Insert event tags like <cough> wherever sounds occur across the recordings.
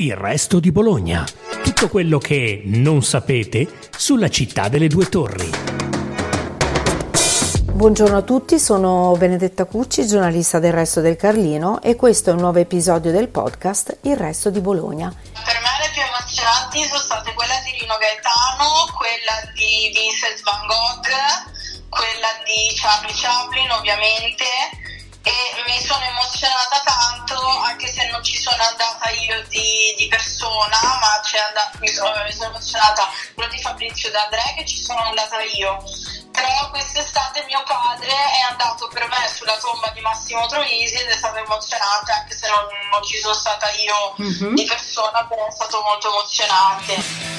Il resto di Bologna. Tutto quello che non sapete sulla città delle due torri. Buongiorno a tutti, sono Benedetta Cucci, giornalista del Resto del Carlino e questo è un nuovo episodio del podcast Il Resto di Bologna. Per me le più emozionanti sono state quella di Rino Gaetano, quella di Vincent Van Gogh, quella di Charlie Chaplin ovviamente e mi sono emozionata tanto anche se non ci sono andata io di, di persona ma andata, mi, sono, mi, sono, emozionata quello di Fabrizio D'Andrea che ci sono andata io però quest'estate mio padre è andato per me sulla tomba di Massimo Troisi ed è stato emozionante anche se non, non ci sono stata io mm-hmm. di persona però è stato molto emozionante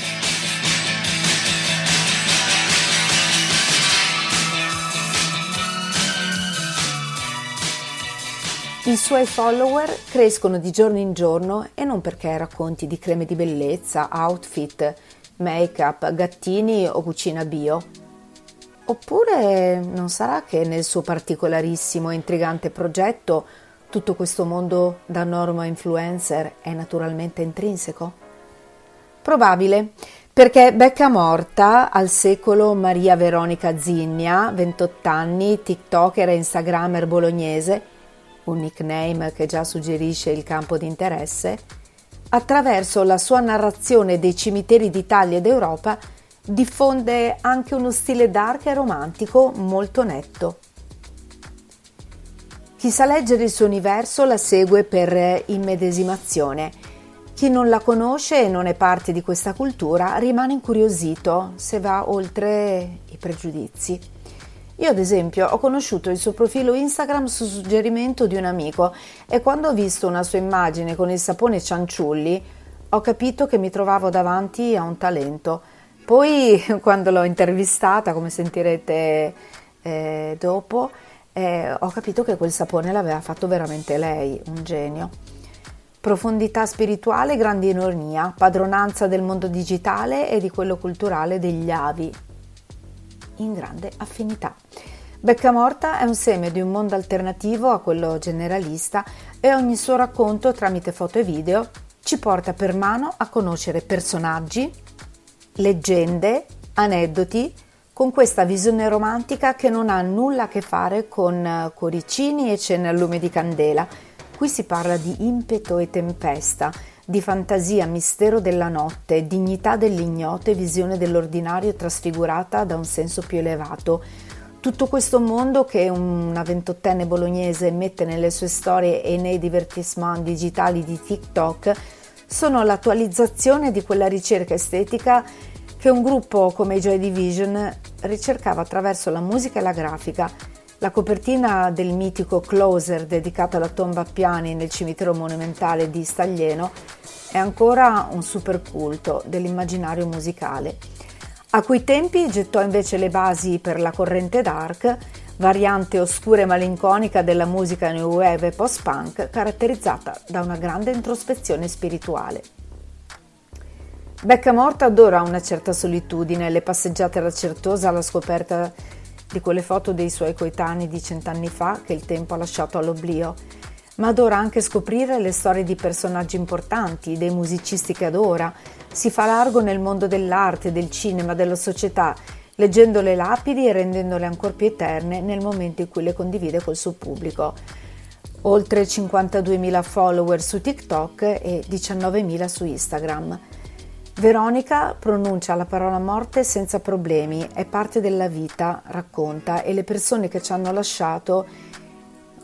I suoi follower crescono di giorno in giorno e non perché racconti di creme di bellezza, outfit, make-up, gattini o cucina bio. Oppure non sarà che nel suo particolarissimo e intrigante progetto tutto questo mondo da norma influencer è naturalmente intrinseco? Probabile, perché Becca Morta, al secolo Maria Veronica Zinnia, 28 anni, tiktoker e instagrammer bolognese, un nickname che già suggerisce il campo di interesse, attraverso la sua narrazione dei cimiteri d'Italia ed Europa diffonde anche uno stile dark e romantico molto netto. Chi sa leggere il suo universo la segue per immedesimazione. Chi non la conosce e non è parte di questa cultura rimane incuriosito se va oltre i pregiudizi. Io ad esempio ho conosciuto il suo profilo Instagram su suggerimento di un amico e quando ho visto una sua immagine con il sapone cianciulli ho capito che mi trovavo davanti a un talento. Poi <laughs> quando l'ho intervistata, come sentirete eh, dopo, eh, ho capito che quel sapone l'aveva fatto veramente lei, un genio. Profondità spirituale, grande ironia, padronanza del mondo digitale e di quello culturale degli avi, in grande affinità. Becca Morta è un seme di un mondo alternativo a quello generalista e ogni suo racconto tramite foto e video ci porta per mano a conoscere personaggi, leggende, aneddoti con questa visione romantica che non ha nulla a che fare con cuoricini e cene a lume di candela. Qui si parla di impeto e tempesta, di fantasia, mistero della notte, dignità dell'ignoto e visione dell'ordinario trasfigurata da un senso più elevato. Tutto questo mondo che una ventottenne bolognese mette nelle sue storie e nei divertissement digitali di TikTok sono l'attualizzazione di quella ricerca estetica che un gruppo come i Joy Division ricercava attraverso la musica e la grafica. La copertina del mitico Closer dedicato alla tomba piani nel cimitero monumentale di Staglieno è ancora un super culto dell'immaginario musicale, a quei tempi gettò invece le basi per la corrente dark, variante oscura e malinconica della musica new wave e post-punk, caratterizzata da una grande introspezione spirituale. Becca Morta adora una certa solitudine, le passeggiate alla Certosa alla scoperta di quelle foto dei suoi coetanei di cent'anni fa che il tempo ha lasciato all'oblio ma adora anche scoprire le storie di personaggi importanti, dei musicisti che adora. Si fa largo nel mondo dell'arte, del cinema, della società, leggendo le lapidi e rendendole ancora più eterne nel momento in cui le condivide col suo pubblico. Oltre 52.000 follower su TikTok e 19.000 su Instagram. Veronica pronuncia la parola morte senza problemi, è parte della vita, racconta, e le persone che ci hanno lasciato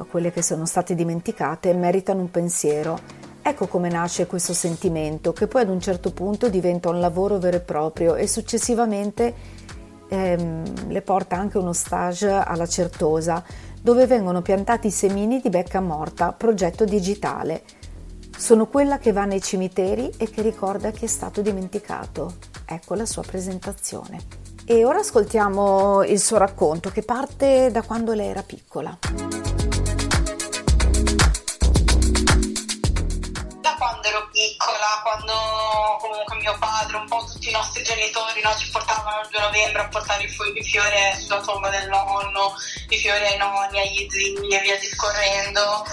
quelle che sono state dimenticate, meritano un pensiero. Ecco come nasce questo sentimento, che poi ad un certo punto diventa un lavoro vero e proprio e successivamente ehm, le porta anche uno stage alla Certosa, dove vengono piantati i semini di becca morta, progetto digitale. Sono quella che va nei cimiteri e che ricorda chi è stato dimenticato. Ecco la sua presentazione. E ora ascoltiamo il suo racconto che parte da quando lei era piccola. quando comunque mio padre, un po' tutti i nostri genitori no, ci portavano il 2 novembre a portare i, fu- i fiori sulla tomba del nonno, i fiori ai nonni, agli zii e via discorrendo.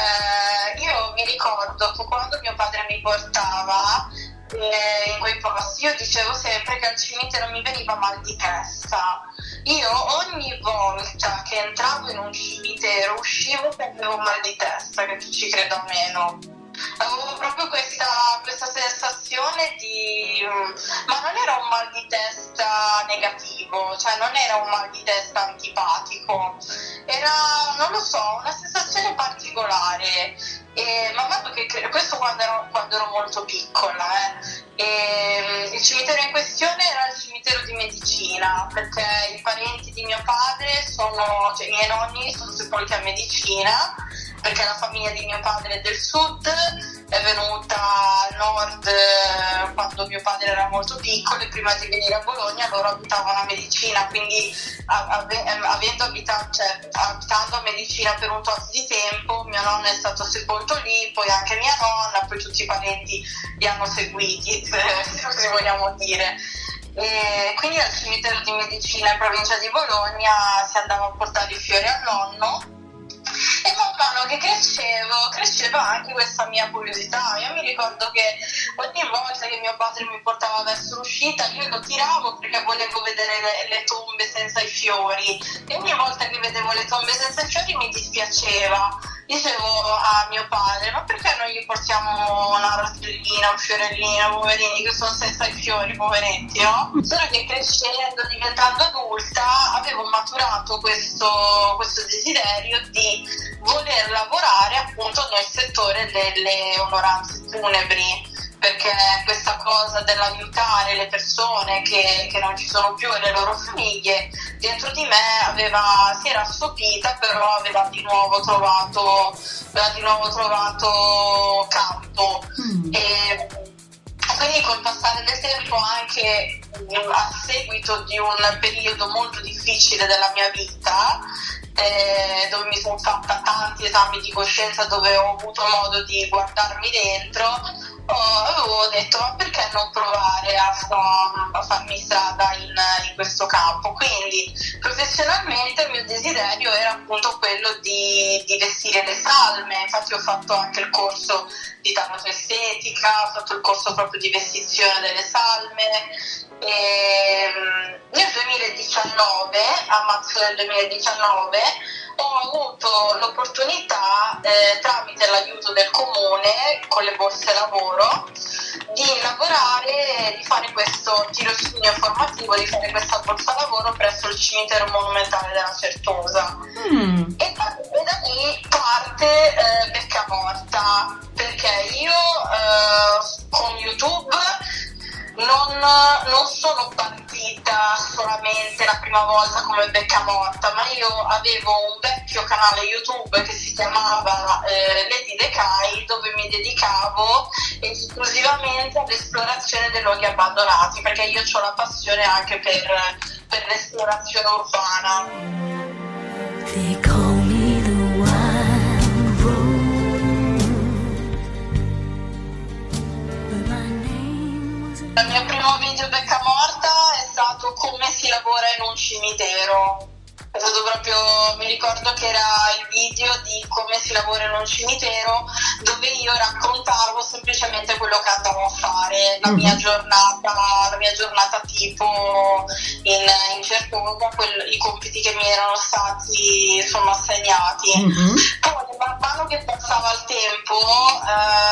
Eh, io mi ricordo quando mio padre mi portava eh, in quei posti io dicevo sempre che al cimitero mi veniva mal di testa. Io ogni volta che entravo in un cimitero uscivo e avevo mal di testa, che tu ci creda o meno avevo proprio questa, questa sensazione di... ma non era un mal di testa negativo, cioè non era un mal di testa antipatico, era, non lo so, una sensazione particolare. E, ma che questo quando ero, quando ero molto piccola, eh. E, il cimitero in questione era il cimitero di medicina, perché i parenti di mio padre sono, cioè i miei nonni sono sepolti a medicina perché la famiglia di mio padre è del sud, è venuta al nord eh, quando mio padre era molto piccolo e prima di venire a Bologna loro abitavano a Medicina, quindi avendo abitato, cioè, abitando a Medicina per un tot di tempo, mio nonno è stato sepolto lì, poi anche mia nonna, poi tutti i parenti li hanno seguiti, <laughs> se vogliamo dire. E quindi al cimitero di Medicina in provincia di Bologna si andava a portare i fiori al nonno mano che crescevo, cresceva anche questa mia curiosità. Io mi ricordo che ogni volta che mio padre mi portava verso l'uscita, io lo tiravo perché volevo vedere le, le tombe senza i fiori. E ogni volta che vedevo le tombe senza i fiori mi dispiaceva dicevo a mio padre ma perché non gli portiamo una rosellina, un fiorellino, poverini che sono senza i fiori, poveretti, no? Solo che crescendo, diventando adulta, avevo maturato questo, questo desiderio di voler lavorare appunto nel settore delle onoranze funebri perché questa cosa dell'aiutare le persone che, che, non ci sono più e le loro famiglie dentro di me aveva, si era assopita però aveva di nuovo trovato, aveva di nuovo trovato campo mm. e quindi col passare del tempo anche a seguito di un periodo molto difficile della mia vita eh, dove mi sono fatta tanti esami di coscienza dove ho avuto modo di guardarmi dentro oh, avevo detto ma perché non provare a, a farmi strada in, in, questo campo? Quindi professionalmente il mio desiderio era appunto quello di, di vestire le salme. Infatti ho fatto anche il corso di tanato ho fatto il corso proprio di vestizione delle salme. E nel 2019 a marzo del 2019 ho avuto l'opportunità, eh, tramite l'aiuto del comune, con le borse lavoro, di lavorare, di fare questo tirocinio formativo, di fare questa borsa lavoro presso il cimitero monumentale della Certosa. Mm. E, da, da, lì parte eh, Becca Morta, perché io eh, con YouTube non, non, sono partita solamente la prima volta come Becca Morta, ma io avevo un vecchio canale YouTube che si chiamava eh, Lady Decai dove mi dedicavo esclusivamente all'esplorazione dei luoghi abbandonati, perché io ho la passione anche per, per l'esplorazione urbana. Il mio primo video becca stato come si lavora in un cimitero. È stato proprio, mi ricordo che era il video di come si lavora in un cimitero dove io raccontavo semplicemente quello che andavo a fare, la mia mhm. giornata, la mia giornata tipo in, in Certosa, i compiti che mi erano stati insomma, assegnati. Mm-hmm. Poi man mano che passava il tempo ehm,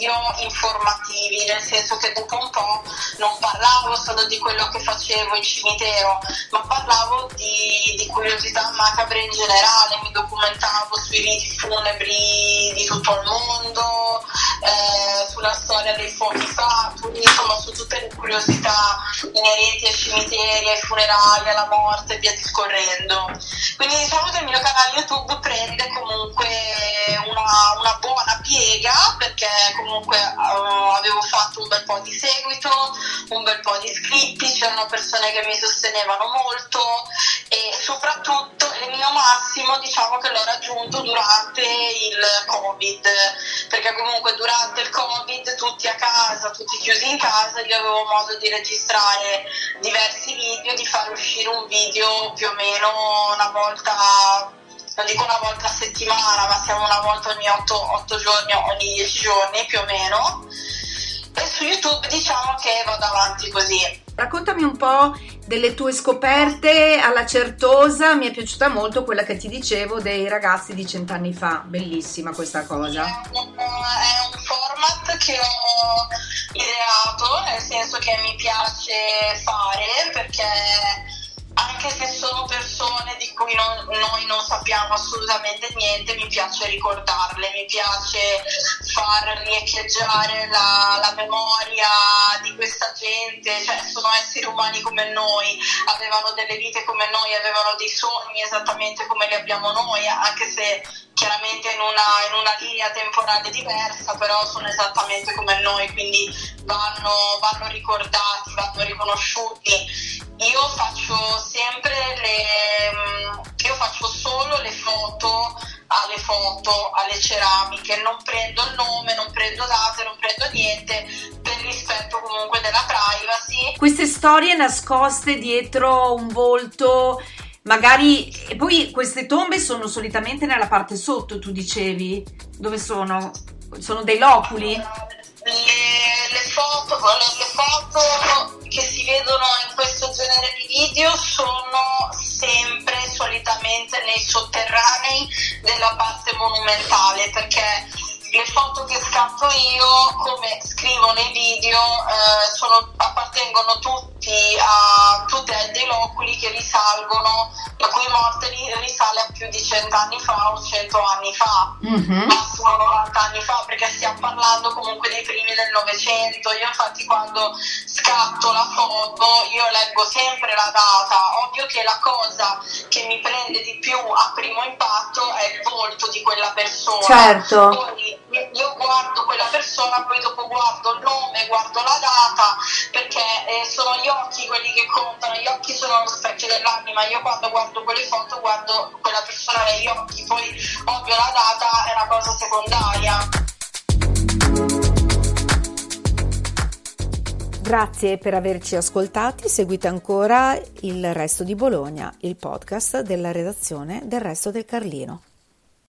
video informativi, nel senso che dopo un po' non parlavo solo di quello che facevo in cimitero, ma parlavo di, di curiosità macabre in generale, mi documentavo sui riti funebri di tutto il mondo, eh, sulla storia dei fuochi saturi, insomma su tutte le curiosità inerenti ai cimiteri, ai funerali, alla morte e via discorrendo. Quindi diciamo che il mio canale YouTube prende comunque una una, buona piega perché comunque uh, avevo fatto un bel po' di seguito, un bel po' di iscritti, c'erano persone che mi sostenevano molto e soprattutto mie mio massimo diciamo che l'ho raggiunto durante il Covid, perché comunque durante il Covid tutti a casa, tutti chiusi in casa, io avevo modo di registrare diversi video, di fare uscire un video più o meno una volta non dico una volta a settimana, ma siamo una volta ogni 8, 8 giorni, ogni 10 giorni più o meno. E su YouTube diciamo che vado avanti così. Raccontami un po' delle tue scoperte alla Certosa, mi è piaciuta molto quella che ti dicevo dei ragazzi di cent'anni fa, bellissima questa cosa. È un, è un format che ho ideato, nel senso che mi piace fare perché anche se sono persone di cui non, noi non sappiamo assolutamente niente, mi piace ricordarle, mi piace far riecheggiare la, la memoria di questa gente, cioè sono esseri umani come noi, avevano delle vite come noi, avevano dei sogni esattamente come li abbiamo noi, anche se chiaramente in una, in una linea temporale diversa, però sono esattamente come noi, quindi vanno, vanno ricordati, vanno riconosciuti io faccio sempre le mm, io faccio solo le foto alle foto, alle ceramiche, non prendo il nome, non prendo date, non prendo niente per rispetto comunque della privacy. Queste storie nascoste dietro un volto magari e poi queste tombe sono solitamente nella parte sotto, tu dicevi, dove sono? Sono dei loculi? Le, le foto, le foto che si vedono in questo genere di video sono sempre solitamente nei sotterranei della parte monumentale perché le foto che scatto io, come scrivo nei video, eh, sono, appartengono tutti a, tutte a dei loculi che risalgono, la cui morte risale a più di cent'anni fa o cento anni fa, mm-hmm. massimo 90 anni fa, perché stiamo parlando comunque dei primi del Novecento. Io infatti quando scatto la foto io leggo sempre la data, ovvio che la cosa che mi prende di più a primo impatto è il volto di quella persona. Certo. Poi, io guardo quella persona, poi dopo guardo il nome, guardo la data, perché occhi quelli che contano, gli occhi sono lo specchio dell'anima, io quando guardo quelle foto guardo quella persona negli occhi, poi ovvio la data è una cosa secondaria. Grazie per averci ascoltati, seguite ancora il resto di Bologna, il podcast della redazione del resto del Carlino.